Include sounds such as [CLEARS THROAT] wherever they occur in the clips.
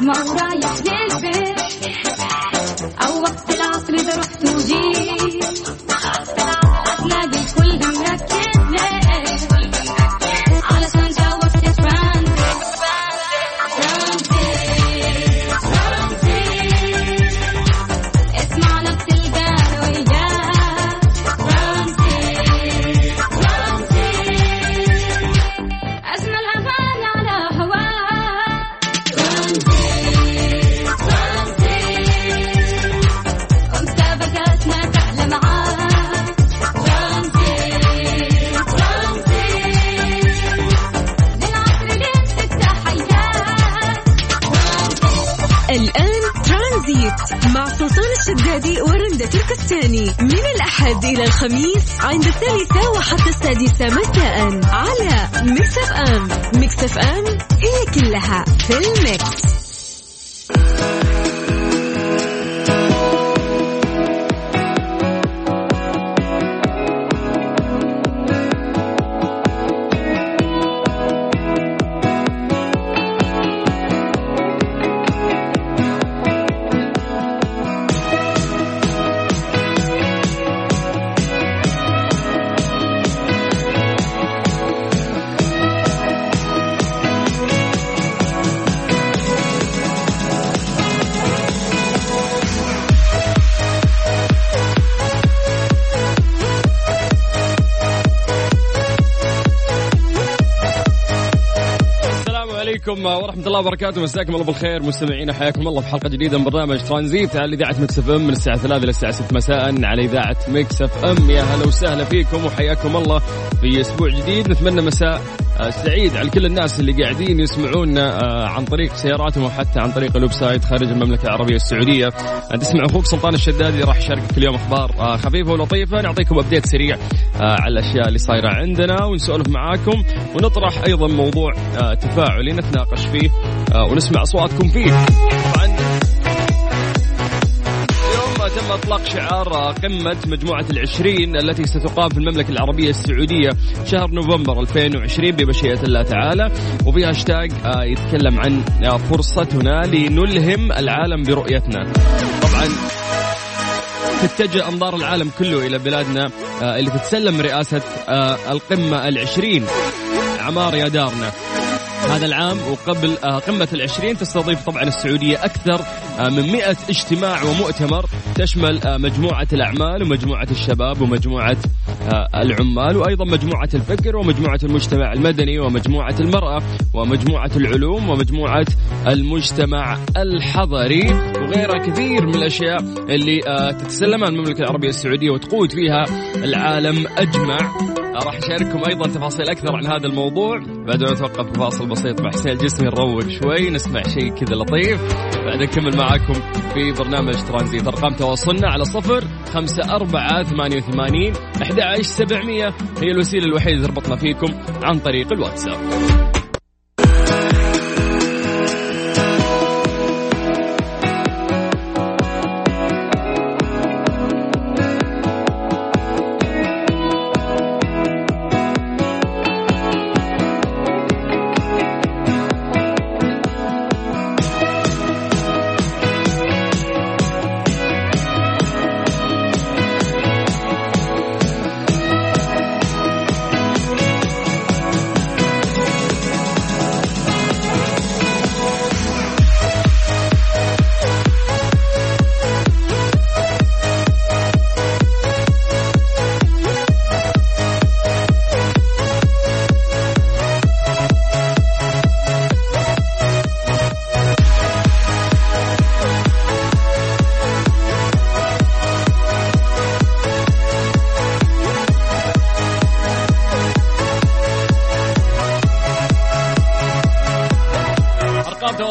ما هو رايح الخميس عند الثالثة وحتى السادسة مساء على Mix FM. Mix FM it's all in the mix. عليكم ورحمة الله وبركاته. مساكم الله بالخير مستمعينا حياكم الله في حلقة جديدة من برنامج ترانزيت على إذاعة Mix FM. من الساعة 3 إلى الساعة 6 مساء على إذاعة Mix FM. يا هلا وسهلا فيكم وحياكم الله في أسبوع جديد. نتمنى مساء سعيد على كل الناس اللي قاعدين يسمعونا آه، عن طريق سياراتهم وحتى عن طريق ال website خارج المملكة العربية السعودية. آه، تسمع أخوك سلطان الشدادي راح يشاركك اليوم أخبار آه، خفيفة ولطيفة. نعطيكم update سريع آه، على الأشياء اللي صايرة عندنا ونسولف معاكم. ونطرح أيضا موضوع آه، تفاعلي نتناقش فيه آه، ونسمع أصواتكم فيه. اطلاق شعار قمة مجموعة العشرين التي ستقام في المملكة العربية السعودية شهر نوفمبر 2020 بمشيئة الله تعالى. وفيها هاشتاج آه، يتكلم عن آه، فرصتنا لنلهم العالم برؤيتنا. طبعا تتجه أنظار العالم كله إلى بلادنا آه، اللي تتسلم رئاسه آه، القمة العشرين عمار يا دارنا. هذا العام وقبل قمة العشرين تستضيف طبعا السعودية أكثر من مئة اجتماع ومؤتمر تشمل آه، مجموعة الأعمال ومجموعة الشباب ومجموعة آه، العمال وأيضا مجموعة الفكر ومجموعة المجتمع المدني ومجموعة المرأة ومجموعة العلوم ومجموعة المجتمع الحضري وغيرها كثير من الأشياء اللي آه، تتسلمها المملكة العربية السعودية وتقود فيها العالم أجمع. آه، راح أشارككم أيضا تفاصيل أكثر عن هذا الموضوع. بعد ما نتوقف فاصل بسيط مع حسين الجسمي نروق شوي نسمع شيء كذا لطيف. بعد نكمل معاكم في برنامج ترانزيت. أرقام تواصلنا على صفر خمسة أربعة ثمانية وثمانين أحد عشر سبعمية. هي الوسيلة الوحيدة اللي تربطنا فيكم عن طريق الواتساب.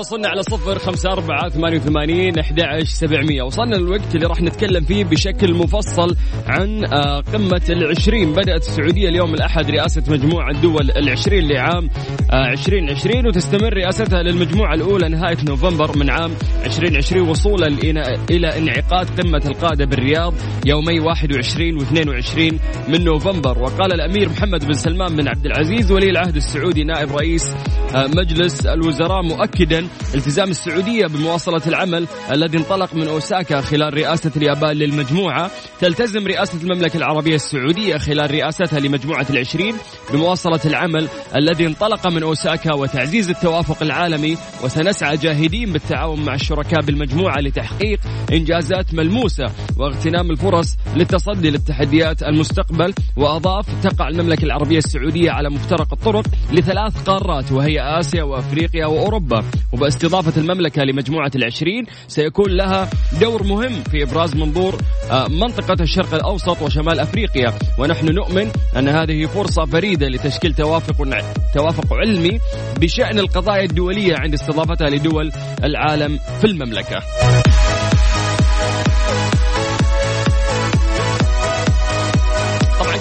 تواصلنا على صفر خمسة أربعة ثمانية وثمانين أحد سبعمية. وصلنا الوقت اللي راح نتكلم فيه بشكل مفصل عن آه، قمة العشرين. بدأت السعودية اليوم الأحد رئاسة مجموعة دول العشرين لعام عشرين عشرين وتستمر رئاستها للمجموعة الأولى نهاية نوفمبر من عام عشرين عشرين وصولا إلى- انعقاد قمة القادة بالرياض يومي 21 و 22 من نوفمبر. وقال الأمير محمد بن سلمان بن عبد العزيز ولي العهد السعودي نائب رئيس آه، مجلس الوزراء مؤكدا التزام السعودية بمواصلة العمل الذي انطلق من أوساكا خلال رئاسة اليابان للمجموعة. تلتزم رئاسة المملكة العربية السعودية خلال رئاستها لمجموعة العشرين بمواصلة العمل الذي انطلق من أوساكا وتعزيز التوافق العالمي. وسنسعى جاهدين بالتعاون مع الشركاء بالمجموعة لتحقيق إنجازات ملموسة واغتنام الفرص للتصدي للتحديات المستقبل. وأضاف تقع المملكة العربية السعودية على مفترق الطرق لثلاث قارات وهي آسيا وأفريقيا وأوروبا. وباستضافة المملكة لمجموعة العشرين سيكون لها دور مهم في إبراز منظور آه، منطقة الشرق الأوسط وشمال أفريقيا. ونحن نؤمن أن هذه فرصة فريدة لتشكيل توافق توافق علمي بشأن القضايا الدولية عند استضافتها لدول العالم في المملكة.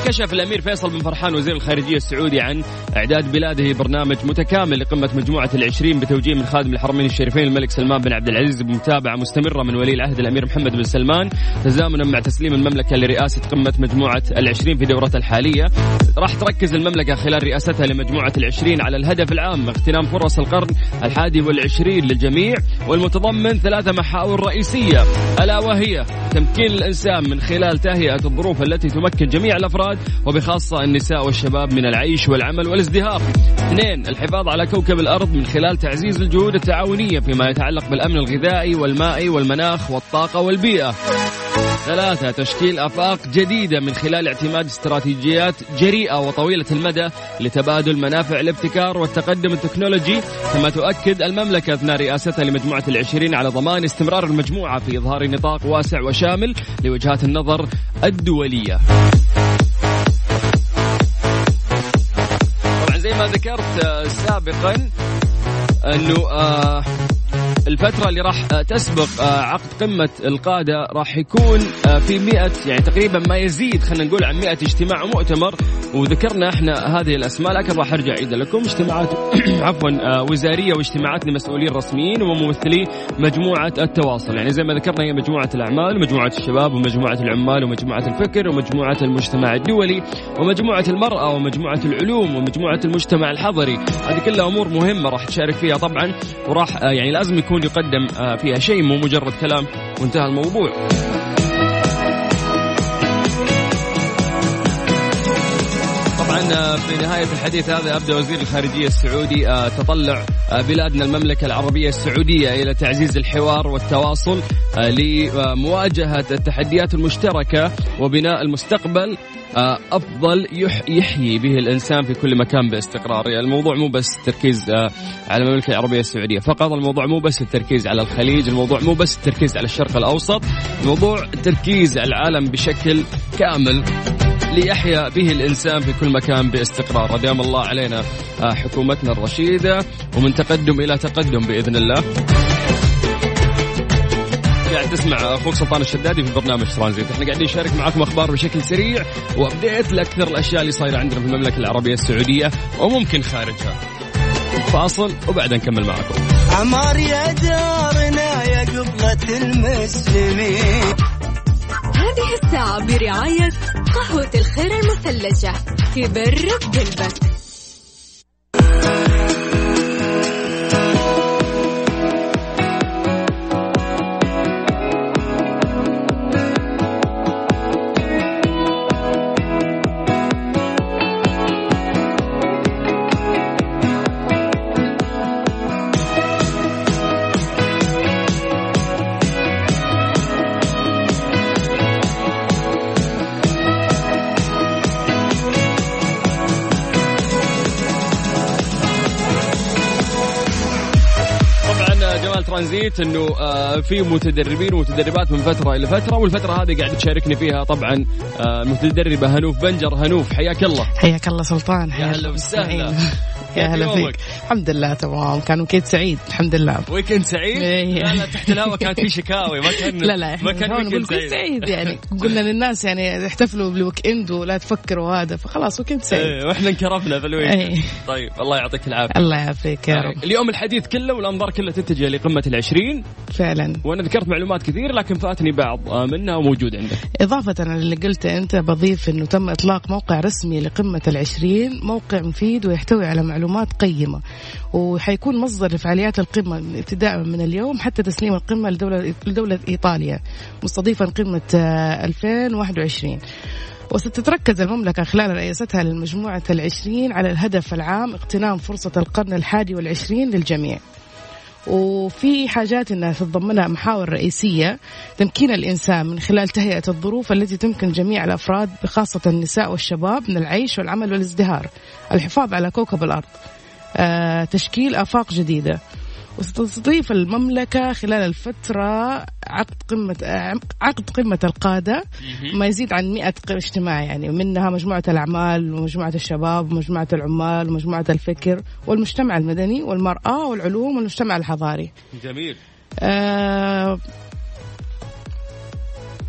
كشف الأمير فيصل بن فرحان وزير الخارجية السعودي عن إعداد بلاده برنامج متكامل لقمة مجموعة العشرين بتوجيه من خادم الحرمين الشريفين الملك سلمان بن عبد العزيز بمتابعة مستمرة من ولي العهد الأمير محمد بن سلمان تزامنا مع تسليم المملكة لرئاسة قمة مجموعة العشرين في دورتها الحالية. راح تركز المملكة خلال رئاستها لمجموعة العشرين على الهدف العام اغتنام فرص القرن الحادي والعشرين للجميع والمتضمن ثلاثة محاور رئيسية ألا وهي تمكين الإنسان من خلال تهيئة الظروف التي تمكن جميع الأفراد وبخاصة النساء والشباب من العيش والعمل والازدهار. اثنين الحفاظ على كوكب الأرض من خلال تعزيز الجهود التعاونية فيما يتعلق بالأمن الغذائي والمائي والمناخ والطاقة والبيئة. ثلاثة تشكيل آفاق جديدة من خلال اعتماد استراتيجيات جريئة وطويلة المدى لتبادل منافع الابتكار والتقدم التكنولوجي كما تؤكد المملكة أثناء رئاستها لمجموعة العشرين على ضمان استمرار المجموعة في إظهار نطاق واسع وشامل لوجهات النظر الدولية ذكرت آه، سابقا أنه آه الفترة اللي راح آه، تسبق آه، عقد قمة القادة راح يكون آه، في 100 يعني تقريبا ما يزيد خلينا نقول عن 100 اجتماع ومؤتمر وذكرنا إحنا هذه الأسماء لكن راح أرجع اعيد لكم. اجتماعات [CLEARS THROAT] عفوا وزارية واجتماعات لمسؤولين رسميين وممثلي مجموعة التواصل. يعني زي ما ذكرنا هي مجموعة الأعمال ومجموعة الشباب ومجموعة العمال ومجموعة الفكر ومجموعة المجتمع الدولي ومجموعة المرأة ومجموعة العلوم ومجموعة المجتمع الحضري. هذه كلها أمور مهمة راح تشارك فيها طبعا وراح يعني لازم يكون يقدم آه، فيها شيء مو مجرد كلام وانتهى الموضوع. طبعا آه، في نهاية الحديث هذا أبدأ وزير الخارجية السعودي آه، تطلع بلادنا المملكة العربية السعودية إلى تعزيز الحوار والتواصل لمواجهة التحديات المشتركة وبناء المستقبل آه، أفضل يحيي به الإنسان في كل مكان باستقرار. يعني الموضوع مو بس التركيز آه، على المملكة العربية السعودية فقط الموضوع مو بس التركيز على الخليج الموضوع مو بس التركيز على الشرق الأوسط الموضوع التركيز على العالم بشكل كامل. ليحيا به الإنسان في كل مكان باستقرار. ادام الله علينا آه، حكومتنا الرشيدة ومن تقدم إلى تقدم بإذن الله. قاعد تسمع أخوك سلطان الشدادي في برنامج ترانزيت. إحنا قاعدين نشارك معاكم أخبار بشكل سريع وأبديت لأكثر الأشياء اللي صايرة عندنا في المملكة العربية السعودية وممكن خارجها. فاصل وبعدين نكمل معكم عمار يا دارنا يا قبلة المسلمين. هذه الساعة برعاية قهوة الخير المثلجة. تبرد قلبك. ترانزيت إنه آه، في متدربين ومتدربات من فترة إلى فترة والفترة هذه قاعد تشاركني فيها طبعا آه، المتدربه هنوف بنجر هنوف. حياك الله. حياك الله سلطان يا هلا وسهلا. يا هلا فيك. الحمد لله تمام. كان weekend سعيد الحمد لله. weekend سعيد؟ إيه. لا لا تحت الهواء كانت في شكاوي ما كان لا لا ما كان ويكند سعيد. سعيد يعني. قلنا للناس يعني احتفلوا بال weekend ولا تفكروا هذا فخلاص weekend سعيد. إيه وإحنا انكرفنا في ال weekend. إيه. طيب الله يعطيك العافية. الله يعافيك يا رب. اليوم الحديث كله والأنظار كلها تتجه لقمة العشرين. فعلا. وأنا ذكرت معلومات كثير لكن فاتني بعض منها وموجود عندك. إضافة اللي قلته أنت بضيف إنه تم إطلاق موقع رسمي لقمة العشرين موقع مفيد ويحتوي على معلومات معلومات قيمة. وحيكون مصدر لفعاليات القمة ابتداء من اليوم حتى تسليم القمة لدولة, لدولة إيطاليا مستضيفا قمة آه، 2021 وستتركز المملكة خلال رئاستها للمجموعة العشرين على الهدف العام اغتنام فرصة القرن الحادي والعشرين للجميع. وفي حاجات إنها تتضمنها محاور رئيسية تمكين الإنسان من خلال تهيئة الظروف التي تمكن جميع الأفراد بخاصه النساء والشباب من العيش والعمل والازدهار، الحفاظ على كوكب الأرض، آه، تشكيل آفاق جديدة. وستستضيف المملكة خلال الفترة عقد قمة عقد قمة القادة. ما يزيد عن 100 ق- اجتماع يعني. ومنها مجموعة الأعمال ومجموعة الشباب ومجموعة العمال ومجموعة الفكر والمجتمع المدني والمرأة والعلوم والمجتمع الحضاري. جميل. آه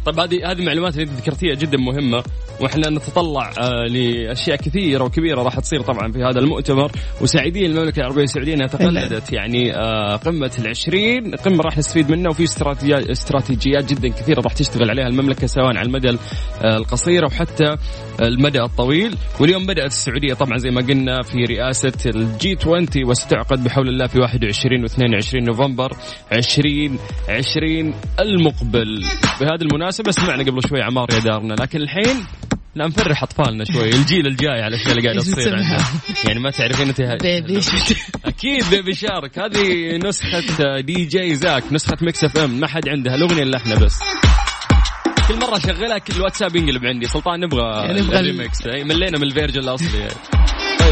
طيب هذه هذه المعلومات اللي ذكرتيها جدا مهمة وإحنا نتطلع آه لأشياء كثيرة وكبيرة راح تصير طبعا في هذا المؤتمر. وسعيدين المملكة العربية السعودية إنها تقلدت يعني آه قمة العشرين. قمة راح نستفيد منها وفي استراتيجيات استراتيجيات جدا كثيرة راح تشتغل عليها المملكة سواء على المدى آه القصير أو حتى المدى الطويل. واليوم بدأت السعودية طبعا زي ما قلنا في رئاسة ال G20 وستعقد بحول الله في 21 و22 نوفمبر 2020 المقبل. بهذه المناسبة سمعنا قبل شوي عمار يا دارنا لكن الحين لا نفرح أطفالنا شوي. الجيل الجاي على الأشياء اللي قاعدة تصير؟ عندنا. يعني ما تعرفين انت Baby أكيد Baby Shark. هذه نسخة دي جي زاك نسخة Mix FM. ما حد عندها الأغنية إلا إحنا بس. كل مرة أشغلها كل الواتساب ينقلب عندي. سلطان نبغى يعني نبغى الريمكس ملينا من ال version الأصلي. يعني.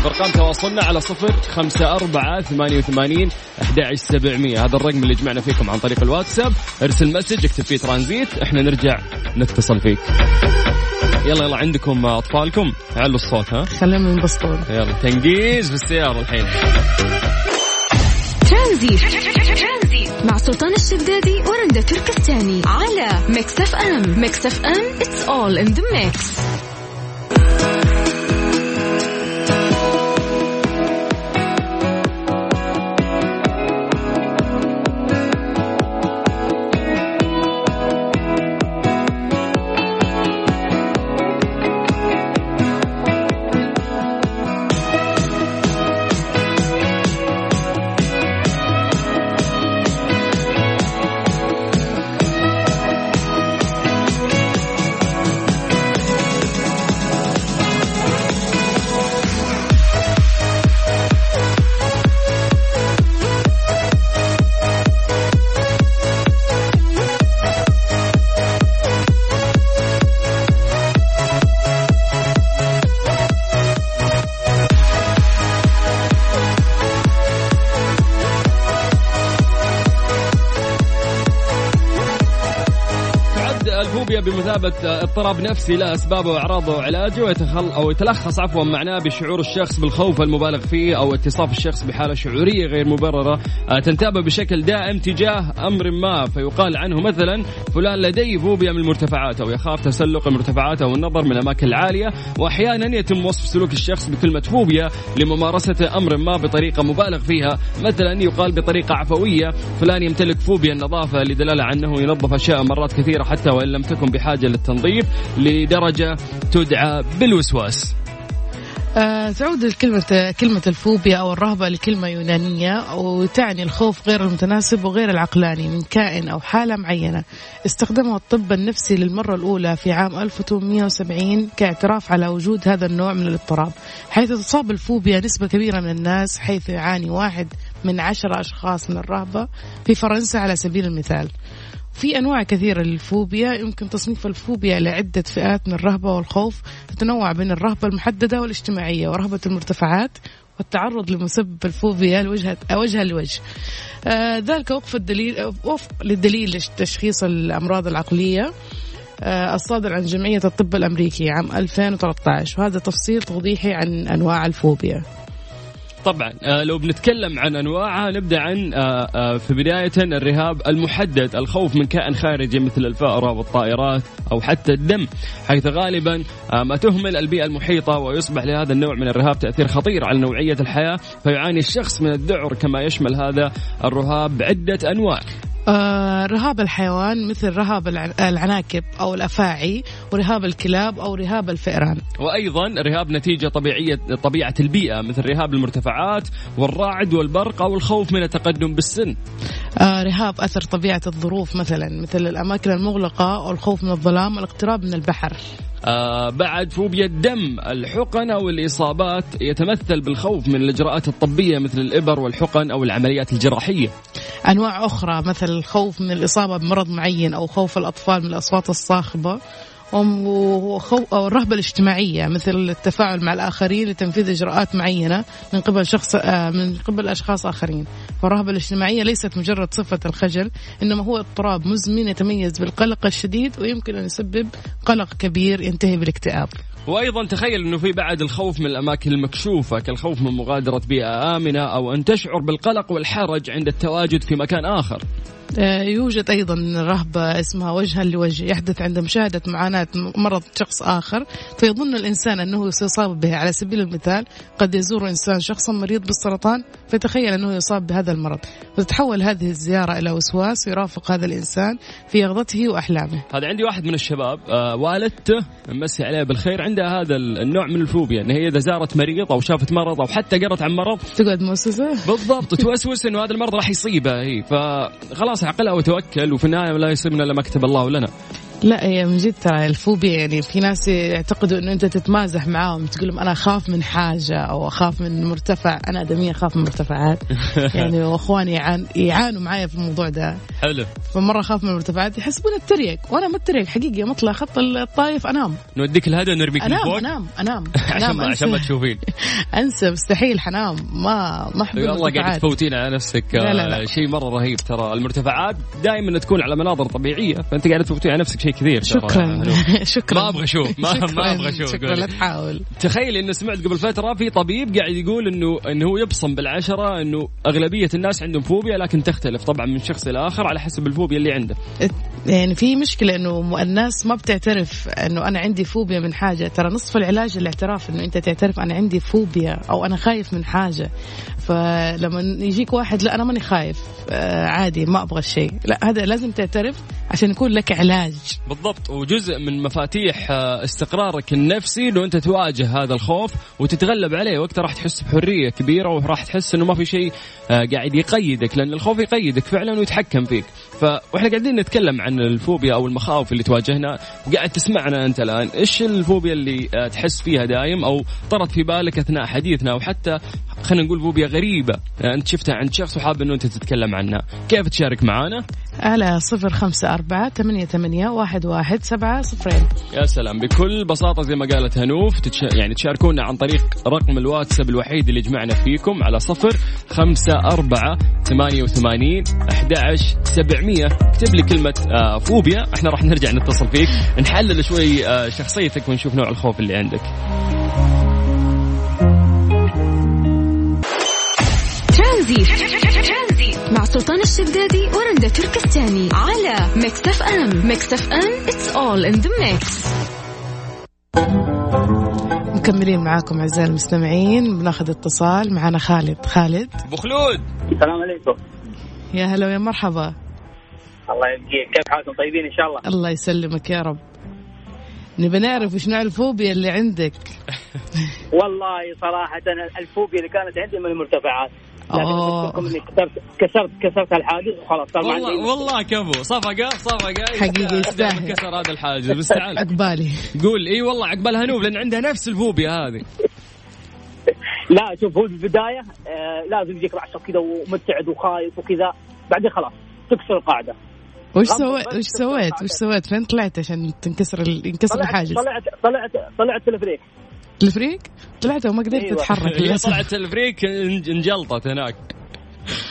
ارقام تواصلنا على صفر خمسة أربعة ثمانية وثمانين أحد سبعمية. هذا الرقم اللي جمعنا فيكم عن طريق الواتساب. ارسل message اكتب فيه ترانزيت. إحنا نرجع نتصل فيك. يلا يلا عندكم أطفالكم؟ علوا الصوت ها؟ خليهم ينبسطون. يلا تنقيز في السيارة الحين. ترانزيت. مع سلطان الشدادي ورندا تركستاني. على Mix FM. Mix FM it's all in the mix. الفوبيا بمثابة اضطراب نفسي له أسبابه وأعراضه وعلاجه ويتخل أو يتلخص عفوا معناه بشعور الشخص بالخوف المبالغ فيه أو اتصاف الشخص بحالة شعورية غير مبررة. آه، تنتابه بشكل دائم تجاه أمر ما فيقال عنه مثلا فلان لديه فوبيا من المرتفعات أو يخاف تسلق المرتفعات أو النظر من الأماكن العالية وأحيانا يتم وصف سلوك الشخص بكلمة فوبيا لممارسة أمر ما بطريقة مبالغ فيها. مثلا يقال بطريقة عفوية فلان يمتلك فوبيا النظافة لدلالة على أنه ينظف أشياء مرات كثيرة حتى وإن لم تكن بحاجة للتنظيف لدرجة تدعى بالوسواس. آه تعود الكلمة كلمة الفوبيا أو الرهبة لكلمة يونانية وتعني الخوف غير المتناسب وغير العقلاني من كائن أو حالة معينة. استخدمه الطب النفسي للمرة الأولى في عام 1870 كاعتراف على وجود هذا النوع من الاضطراب حيث تصاب الفوبيا نسبة كبيرة من الناس حيث يعاني واحد من عشرة أشخاص من الرهبة في فرنسا على سبيل المثال. في أنواع كثيرة للفوبيا. يمكن تصنيف الفوبيا لعدة فئات من الرهبة والخوف تتنوع بين الرهبة المحددة والاجتماعية ورهبة المرتفعات والتعرض لمسبب الفوبيا لوجهة وجها لوجه. آه ذلك وفق الدليل وفق للدليل لتشخيص الأمراض العقلية آه الصادر عن جمعية الطب الأمريكي عام 2013 وهذا تفصيل توضيحي عن أنواع الفوبيا. طبعا. آه، لو بنتكلم عن أنواعها نبدأ عن آه، آه، في بداية الرهاب المحدد الخوف من كائن خارجي مثل الفأرة والطائرات أو حتى الدم حيث غالبا ما تهمل البيئة المحيطة ويصبح لهذا النوع من الرهاب تأثير خطير على نوعية الحياة فيعاني الشخص من الذعر كما يشمل هذا الرهاب عده أنواع. آه رهاب الحيوان مثل رهاب الع- العناكب أو الأفاعي ورهاب الكلاب أو رهاب الفئران وأيضا رهاب نتيجة طبيعيه طبيعة البيئة مثل رهاب المرتفعات والرعد والبرق أو الخوف من التقدم بالسن. آه رهاب أثر طبيعة الظروف مثلا مثل الأماكن المغلقة أو الخوف من الظلام والاقتراب من البحر آه بعد فوبيا الدم الحقن أو الإصابات يتمثل بالخوف من الإجراءات الطبية مثل الإبر والحقن أو العمليات الجراحية. أنواع أخرى مثل الخوف من الإصابة بمرض معين أو خوف الأطفال من الأصوات الصاخبة وم- وخو- أو الرهبة الاجتماعية مثل التفاعل مع الآخرين لتنفيذ إجراءات معينة من قبل شخص آه، من قبل أشخاص آخرين فالرهبة الاجتماعية ليست مجرد صفة الخجل إنما هو اضطراب مزمن يتميز بالقلق الشديد ويمكن أن يسبب قلق كبير ينتهي بالاكتئاب وأيضا تخيل إنه في بعد الخوف من الأماكن المكشوفة كالخوف من مغادرة بيئة آمنة أو أن تشعر بالقلق والحرج عند التواجد في مكان آخر. آه، يوجد أيضا رهبة اسمها وجها لوجه يحدث عند مشاهدة معاناة مرض شخص آخر فيظن الإنسان أنه سيصاب به. على سبيل المثال قد يزور إنسان شخصا مريض بالسرطان فيتخيل أنه يصاب بهذا المرض. فتتحول هذه الزيارة إلى وسواس يرافق هذا الإنسان في يقظته وأحلامه. هذا عندي واحد من الشباب آه والدته مسي عليه بالخير عندها هذا النوع من الفوبيا إن هي إذا زارت مريض أو شافت مرض أو حتى قرت عن مرض تقعد مؤسسة؟ بالضبط توسوس إنه هذا المرض راح يصيبها هي فخلاص عقلها وتوكل وفي النهاية لا يصيبنا إلا ما كتب الله لنا. لا هي من جد ترى الفوبيا يعني في ناس يعتقدوا إنه أنت تتمازح معاهم تقول لهم أنا أخاف من حاجة أو أخاف من مرتفع أنا آدمية أخاف من مرتفعات. [LAUGHS] يعني وإخواني يعان يعانوا معايا في الموضوع ده. حلو. فمرة أخاف من المرتفعات يحسبون اتريق وأنا ما اتريق حقيقي يوم أطلع خط الطايف أنام. نوديك الهدى ونرميك من أنام فوق أنام أنام [LAUGHS] عشان عشان ما تشوفين. [LAUGHS] أنسى مستحيل حنام. ما ما أحب والله قاعد تفوتين على نفسك. لا، لا، لا. آه، شيء مرة رهيب ترى. المرتفعات دائما تكون على مناظر طبيعية فأنت قاعد تفوتين على نفسك. شيء كثير شكرا. [LAUGHS] [LAUGHS] شكرا. ما أبغى أشوف. ما, ما. أبغى أشوف. شكرا. لا تحاول. تخيل إنه سمعت قبل فترة في طبيب قاعد يقول انه إنه هو يبصم بالعشرة إنه أغلبية الناس عندهم فوبيا لكن تختلف طبعا من شخص إلى آخر على حسب الفوبيا اللي عنده. يعني في مشكلة إنه الناس ما بتعترف إنه أنا عندي فوبيا من حاجة. ترى نصف العلاج الاعتراف إنه أنت تعترف أنا عندي فوبيا أو أنا خايف من حاجة. فلما يجيك واحد لا أنا ماني خايف آه عادي ما أبغى الشيء. لا هذا لازم تعترف عشان يكون لك علاج. بالضبط وجزء من مفاتيح آه، استقرارك النفسي انه أنت تواجه هذا الخوف وتتغلب عليه. وقتها راح تحس بحرية كبيرة وراح تحس إنه ما في شيء آه، قاعد يقيدك لأن الخوف يقيدك فعلا ويتحكم فيك. ف وإحنا قاعدين نتكلم عن الفوبيا أو المخاوف اللي تواجهنا. وقاعد تسمعنا أنت الآن. إيش الفوبيا اللي آه، تحس فيها دايم أو طرت في بالك أثناء حديثنا أو حتى خلينا نقول فوبيا غريبة آه، أنت شفتها عند شخص وحاب إنه أنت تتكلم عنها. كيف تشارك معنا على صفر خمسة أربعة ثمانية ثمانية واحد واحد سبعة صفرين. يا سلام. بكل بساطة زي ما قالت هنوف تتش... يعني تشاركونا عن طريق رقم الواتساب الوحيد اللي يجمعنا فيكم على صفر خمسة أربعة ثمانية وثمانين أحد سبعمية. اكتب لي كلمة آه فوبيا. إحنا راح نرجع نتصل فيك. نحلل شوي آه شخصيتك ونشوف نوع الخوف اللي عندك. ترانزيت. مع سلطان الشدادي ورندا تركستاني على Mix FM Mix FM it's all in the mix مكملين معاكم أعزائي المستمعين بناخذ اتصال. معنا خالد. خالد. أبو خلود. السلام عليكم. يا هلا ويا مرحبا. الله يبقيك. كيف حالكم؟ طيبين إن شاء الله. الله يسلمك يا رب. نبي نعرف إيش نوع الفوبيا اللي عندك. والله صراحة أنا الفوبيا اللي كانت عندي من المرتفعات. إني كسرت كسرت كسرت الحاجز وخلاص صار والله والله كفو. صفقة صفقة حقيقي يستاهل. كسر هذا الحاجز. بس تعال. [LAUGHS] عقبالي قول إي والله عقبال هنوف لأن عندها نفس الفوبيا هذه. [LAUGHS] لا شوف هو في البداية آه لازم يجيك رعشه كذا ومبتعد وخايف وكذا. بعدين خلاص تكسر القاعدة. وش سويت؟ وش سويت. وش سويت؟ فين طلعت عشان تنكسر ال... ينكسر طلعت الحاجز؟ طلعت طلعت طلعت تلفريك التلفريك طلعت وما قدرت أيوة. أتحرك. هي طلعت الفريك انج- انجلطت هناك.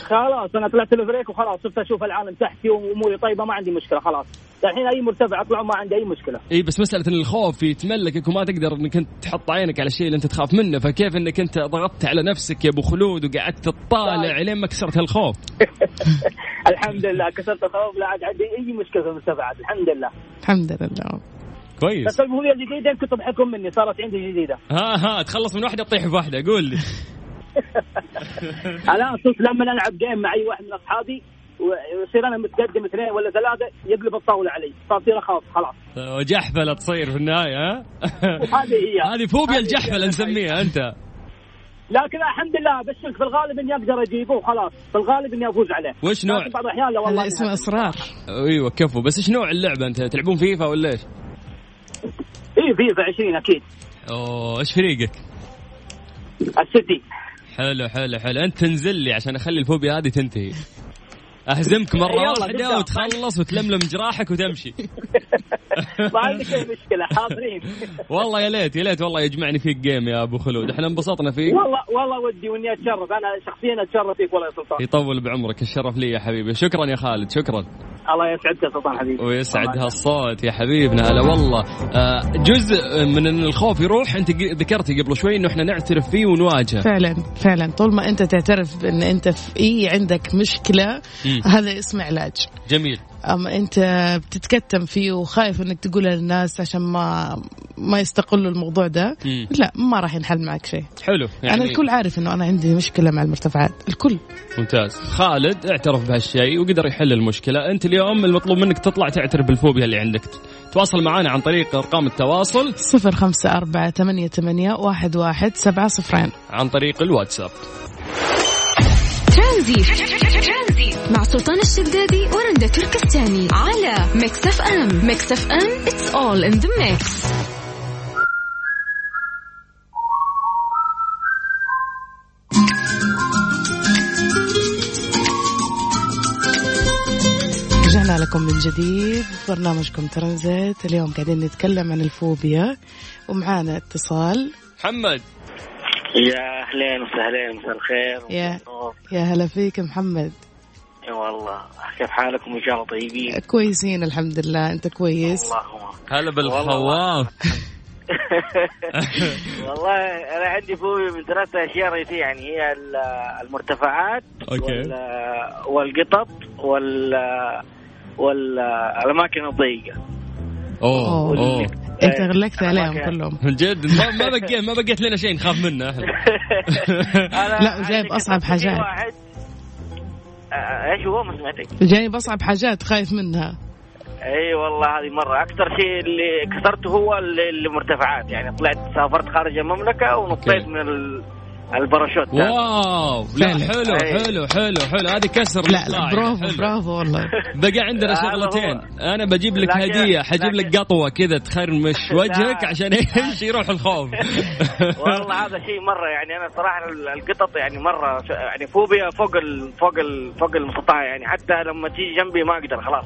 خلاص أنا طلعت تلفريك وخلاص صرت أشوف العالم تحتي وأموري طيبة ما عندي مشكلة خلاص. الحين أي مرتفع أطلع ما عندي أي مشكلة. إي بس مسألة إن الخوف يتملكك وما تقدر إنك أنت تحط عينك على الشيء اللي أنت تخاف منه فكيف إنك أنت ضغطت على نفسك يا أبو خلود وقعدت تطالع طيب. لين ما كسرت هالخوف؟ [LAUGHS] الحمد لله كسرت الخوف لا عاد عندي أي مشكلة في المرتفعات الحمد لله. الحمد لله. كويس. بس الفوبيا الجديدة كنت تضحكون مني صارت عندي جديدة. [LAUGHS] ها ها تخلص من واحدة تطيح في واحدة قول لي. الان صرت لما العب جيم مع أي واحد من أصحابي ويصير أنا متقدم اثنين ولا ثلاثة يقلب الطاولة علي. فاصير اخاف خلاص. وجحفله تصير في النهاية ها؟ وهذه هي. [LAUGHS] هذه فوبيا هذه الجحفلة. نسميها أنت. لكن الحمد لله ابشرك في الغالب إني أقدر أجيبه وخلاص في الغالب إني أفوز عليه. وش نوع؟ بعض الأحيان لا والله اسمه إصرار. أيوه كفو. بس إيش نوع اللعبة؟ أنت تلعبون فيفا ولا إيش؟ اي فيفا 20 أكيد. أوه إيش فريقك؟ السيتي. حلو حلو حلو. أنت تنزل لي عشان أخلي الفوبيا هذه تنتهي. أهزمك مرة واحدة. وتخلص وتلملم جراحك وتمشي. [LAUGHS] ما عندك أي مشكلة حاضرين. [LAUGHS] والله يا ليت يا ليت والله يجمعني فيك جيم يا أبو خلود. إحنا انبسطنا فيك. والله والله ودي وإني أتشرف. أنا شخصيا أتشرف فيك والله يا سلطان يطول بعمرك الشرف لي يا حبيبي. شكرا يا خالد شكرا. الله يسعدك يا سلطان حبيبي. ويسعد هالصوت يا حبيبنا. هلا والله. آه، جزء من إن الخوف يروح أنت ذكرتي قبل شوي إنه إحنا نعترف فيه ونواجهه فعلا فعلا. طول ما أنت تعترف ان أنت في اي عندك مشكلة مم. هذا اسمه علاج. جميل. اما أنت بتتكتم فيه وخايف إنك تقولها للناس عشان ما ما يستقلوا الموضوع ده؟ مم. لا ما راح ينحل معك شيء. حلو يعني أنا الكل عارف إنه أنا عندي مشكلة مع المرتفعات. الكل. ممتاز. خالد اعترف بهالشيء وقدر يحل المشكلة. أنت اليوم المطلوب منك تطلع تعترف بالفوبيا اللي عندك. تواصل معنا عن طريق أرقام التواصل. صفر خمسة أربعة ثمانية ثمانية واحد واحد سبعة صفرين. عن طريق الواتساب. ترانزيت. مع سلطان الشدادي ورندا تركستاني على Mix FM Mix FM it's all in the mix. رجعنا لكم من جديد. برنامجكم ترانزيت. اليوم قاعدين نتكلم عن الفوبيا. ومعانا اتصال. محمد. يا أهلين وسهلين مساء الخير. يا-. يا هلا فيك محمد. يا والله. كيف حالكم ان شاء الله طيبين؟ كويسين الحمد لله. أنت كويس؟ اللهم هلا بالخواف. [LAUGHS] والله. أنا عندي فوبيا من ثلاثة أشياء رئيسية. يعني هي ال- المرتفعات. وال- والقطط وال والاماكن الضيقة. أوه أوه. إنت غلقت عليهم كلهم. من جد؟ ما ما بقيت ما بقيت لنا شيء نخاف منه. [LAUGHS] إحنا لا، وجايب أصعب كذا حاجات. واحد إيش هو ما سمعتك جايب اصعب حاجات خايف منها. أي والله هذه مرة. أكثر شيء اللي كسرته هو المرتفعات. يعني طلعت سافرت خارج المملكة. ونطيت من ال- الباراشوت. واو لا. حلو أي. حلو حلو حلو هذه كسر لا لا برافو حلو. برافو والله [LAUGHS] بقى عندنا شغلتين. أنا بجيب لك هدية حجيب لك قطوة كذا تخرمش [LAUGHS] وجهك. عشان إيش يروح الخوف [LAUGHS] والله هذا شيء مرة يعني أنا صراحة ال- القطط يعني مرة يعني فوبيا فوق ال فوق ال فوق المستطاع يعني حتى لما تيجي جنبي ما أقدر خلاص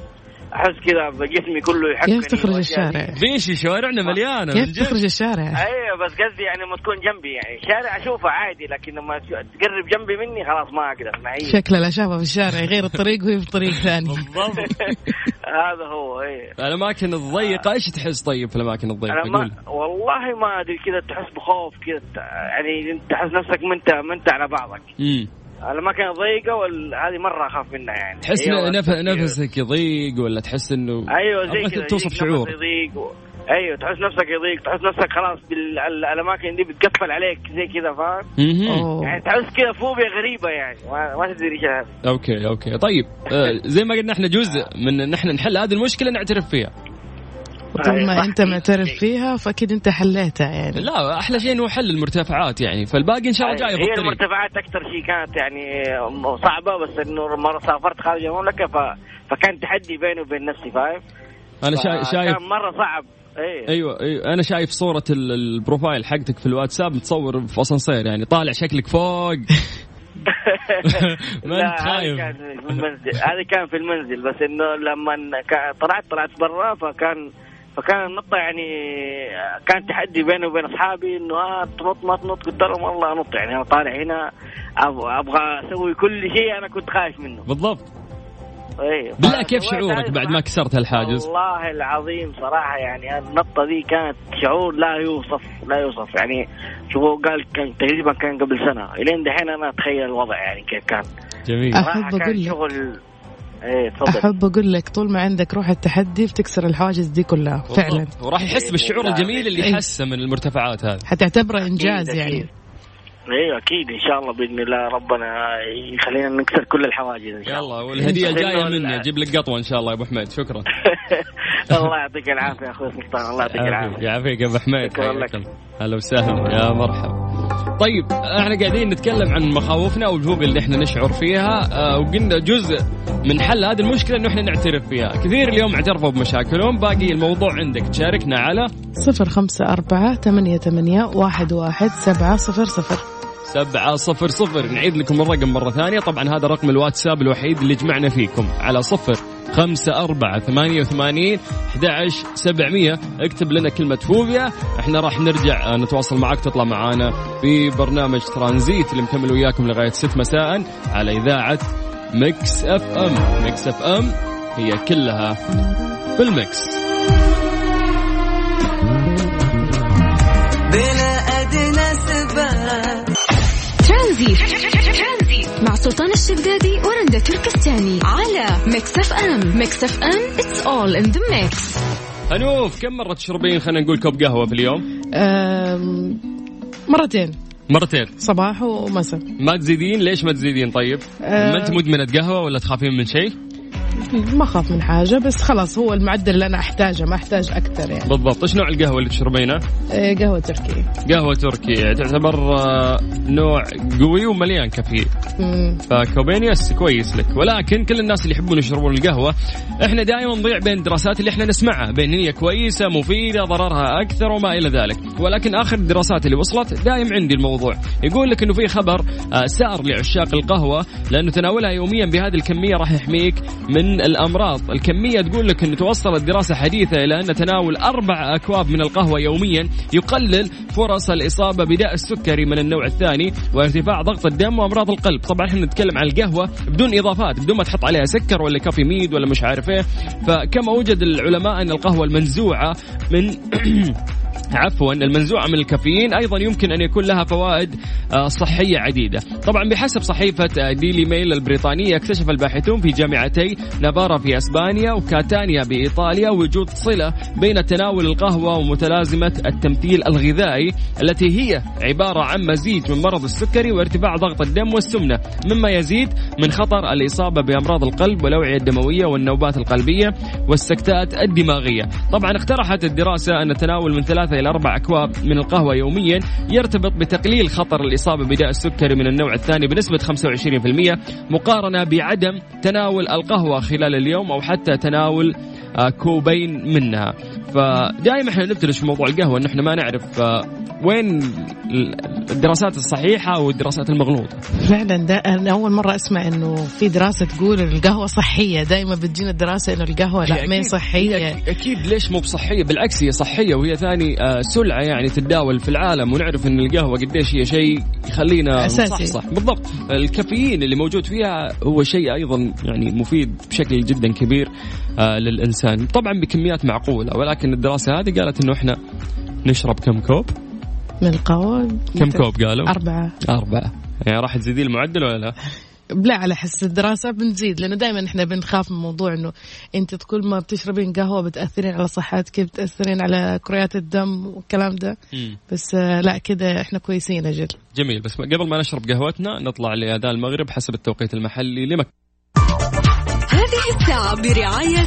أحس كذا بجسمي كله يحكني كيف تخرج. الشارع؟ فيش شوارعنا مليانة من كيف تخرج الشارع؟ أيوه بس قصدي يعني لما تكون جنبي يعني. شارع أشوفه عادي لكن لما تقرب جنبي مني خلاص ما أقدر معي شكله لا شافه في الشارع يغير الطريق وهي في طريق ثاني. [LAUGHS] بالضبط. [LAUGHS] هذا هو إيه. الأماكن الضيقة إيش تحس طيب في الأماكن الضيقة؟ ما والله ما أدري كذا تحس بخوف كذا يعني أنت تحس نفسك ما انت ما أنت على بعضك. امم الاماكن الضيقه وهذه مرة أخاف منها يعني. تحس أيوة، تفكير. نفسك يضيق ولا تحس إنه أيوه زي كذا توصف شعور. يضيق و... أيوه تحس نفسك يضيق تحس نفسك خلاص بالأماكن دي بتقفل عليك زي كذا فاهم. يعني تحس كذا فوبيا غريبة يعني ما, ما تدري إيش هذا. okay okay. طيب آه زي ما قلنا إحنا جزء من إن إحنا نحل هذه المشكلة نعترف فيها. وطول ما صح. أنت معترف فيها فأكيد أنت حليتها يعني. لا أحلى شيء إنه حل المرتفعات يعني. فالباقي إن شاء الله جاي في هي المرتفعات أكثر شيء كانت يعني صعبة بس إنه مرة سافرت خارج المملكة ف... فكان تحدي بيني وبين نفسي فاهم؟ أنا شا- شايف كان مرة صعب. إيه. أيوه أيوه. أنا شايف صورة ال- البروفايل حقتك في الواتساب متصور في أسانسير يعني. طالع شكلك فوق. [LAUGHS] ما أنت خايف. كان في المنزل. هذه كان في المنزل بس إنه لما طلعت طلعت برا فكان فكان النطة يعني كان تحدي بيني وبين أصحابي إنه آه تنط ما تنط. قلت لهم والله أنط. يعني أنا طالع هنا أبغى أسوي كل شيء أنا كنت خايف منه. بالضبط. إيه. بالله كيف شعورك بعد ما. كسرت هالحاجز؟ والله العظيم صراحة يعني النطة دي كانت شعور لا يوصف لا يوصف. يعني شوفوا قال كان تقريبا كان قبل سنة. إلين دحين أنا أتخيل الوضع يعني كيف كان. جميل. أحب صراحة كان أقول لك. شغل إيه تفضل. أحب أقول لك طول ما عندك روح التحدي بتكسر الحواجز دي كلها فعلا. وراح يحس بالشعور الجميل اللي إيه. يحسه من المرتفعات هذه. حتعتبره إنجاز أكيد، يعني. أكيد. أيوه أكيد إن شاء الله بإذن الله ربنا يخلينا نكسر كل الحواجز إن شاء الله. يلا والهدية [LAUGHS] الجاية مني أجيب لك قطوة إن شاء الله يا أبو حميد. شكرا. [LAUGHS] الله يعطيك العافية يا أخوي سلطان الله يعطيك العافية. يعافيك يا أبو حميد. شكراً لك. هلا وسهلا يا مرحبا. طيب إحنا قاعدين نتكلم عن مخاوفنا والجهوب اللي إحنا نشعر فيها آه، وقلنا جزء من حل هذه المشكلة إنه إحنا نعترف فيها. كثير اليوم اعترفوا بمشاكلهم باقي الموضوع عندك. تشاركنا على صفر خمسة أربعة ثمانية ثمانية واحد واحد سبعة صفر صفر. سبعة صفر صفر. نعيد لكم الرقم مرة ثانية. طبعا هذا رقم الواتساب الوحيد اللي جمعنا فيكم. على صفر خمسة أربعة ثمانية وثمانين أحد سبعمية. اكتب لنا كلمة فوبيا. إحنا راح نرجع آه، نتواصل معك تطلع معانا في برنامج ترانزيت اللي مكمل وياكم لغاية ست مساء على إذاعة Mix FM. Mix FM هي كلها في الميكس. بلا أدنى سبب. ترانزيت مع سلطان الشدادي ورندا تركستاني على ميكس اف ام Mix FM it's all in the mix هنوف كم مرة تشربين؟ خلينا نقول كوب قهوة في اليوم. أم، مرتين. مرتين. صباح ومساء. ما تزيدين؟ ليش ما تزيدين طيب؟ آه. ما أنت مدمنة قهوة ولا تخافين من شيء؟ ما أخاف من حاجة بس خلاص هو المعدل اللي أنا أحتاجه ما أحتاج أكثر يعني. بالضبط. إيش نوع القهوة اللي تشربينها إيه، قهوة تركي. قهوة تركي. تعتبر آه، نوع قوي ومليان كافيين. فكوبين يس كويس لك. ولكن كل الناس اللي يحبون يشربون القهوة إحنا دائما نضيع بين الدراسات اللي إحنا نسمعها بين هي كويسة مفيدة ضررها أكثر وما إلى ذلك. ولكن آخر الدراسات اللي وصلت دائم عندي الموضوع. يقول لك إنه في خبر آه، سار لعشاق القهوة لأنه تناولها يوميا بهذه الكمية راح يحميك من الأمراض. الكمية تقول لك أنه توصلت دراسة حديثة إلى أن تناول أربع أكواب من القهوة يوميا يقلل فرص الإصابة بداء السكري من النوع الثاني وارتفاع ضغط الدم وأمراض القلب. طبعا إحنا نتكلم عن القهوة بدون إضافات بدون ما تحط عليها سكر ولا Coffee-mate ولا مش عارف إيه. فكما وجد العلماء أن القهوة المنزوعة من [CLEARS THROAT] عفوا المنزوعة من الكافيين أيضا يمكن أن يكون لها فوائد آه، صحية عديدة. طبعا بحسب صحيفة آه، ديلي ميل البريطانية اكتشف الباحثون في جامعتي نافارا في أسبانيا وكاتانيا بإيطاليا وجود صلة بين تناول القهوة ومتلازمة التمثيل الغذائي التي هي عبارة عن مزيج من مرض السكري وارتفاع ضغط الدم والسمنة. مما يزيد من خطر الإصابة بأمراض القلب والأوعية الدموية والنوبات القلبية والسكتات الدماغية. طبعا اقترحت الدراسة أن التناول من ثلاثة إلى أربع أكواب من القهوة يوميا يرتبط بتقليل خطر الإصابة بداء السكري من النوع الثاني بنسبة 25% مقارنة بعدم تناول القهوة خلال اليوم أو حتى تناول كوبين منها. فدائما إحنا نبتلش في موضوع القهوة إن إحنا ما نعرف آه، وين الدراسات الصحيحة والدراسات المغلوطة. فعلا ده أنا أول مرة أسمع إنه في دراسة تقول إن القهوة صحية. دائما بتجينا الدراسة إنه القهوة لا ما هي أكيد- أكيد ليش مو بصحية؟ بالعكس هي صحية وهي ثاني آه، سلعة يعني تتداول في العالم ونعرف إن القهوة قديش هي شيء يخلينا أساسي. صح بالضبط. الكافيين اللي موجود فيها هو شيء أيضا يعني مفيد بشكل جدا كبير آه، للانسان طبعا بكميات معقولة ولكن الدراسة هذه قالت إنه إحنا نشرب كم كوب. من القهوة كم كوب قالوا؟ أربعة. أربعة. يعني راح تزيدين المعدل ولا لا؟ لا على حس الدراسة بنزيد لأنه دائما إحنا بنخاف من موضوع إنه أنت كل ما بتشربين قهوة بتأثرين على صحتك بتأثرين على كريات الدم والكلام ده. بس آه، لا كده إحنا كويسين أجل. جميل. بس قبل ما نشرب قهوتنا نطلع لأذان المغرب حسب التوقيت المحلي لمكة هذه الساعة برعاية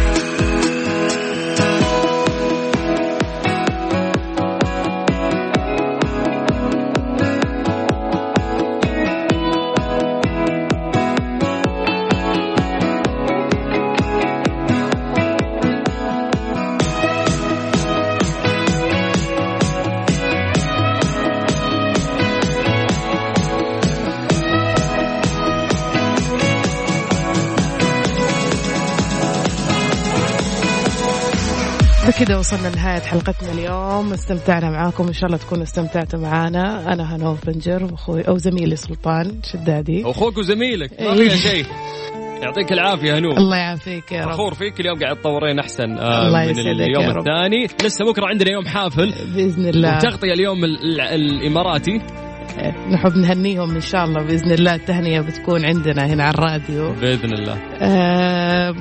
بكذا وصلنا لنهاية حلقتنا اليوم. استمتعنا معاكم. إن شاء الله تكونوا استمتعتوا معنا أنا هنوف بنجر وأخوي أو زميلي سلطان شدادي. أخوك وزميلك. ما إيه. فيها شيء. يعطيك العافية هنوم. الله يعافيك يا رب. فخور فيك. اليوم قاعد تطورين أحسن آه الله من اليوم يا رب. الثاني. لسه بكرة عندنا يوم حافل. بإذن الله. وتغطية اليوم ال- ال- الإماراتي. نحب نهنيهم إن شاء الله بإذن الله. التهنئه بتكون عندنا هنا على الراديو. بإذن الله. آه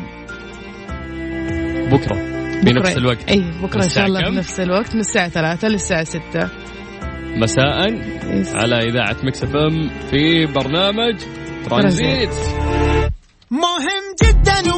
بكرة. في نفس الوقت. اي بكرة إن شاء الله؟ بنفس الوقت من الساعة 3 للساعة 6 مساء على إذاعة Mix FM في برنامج ترانزيت. مهم جدا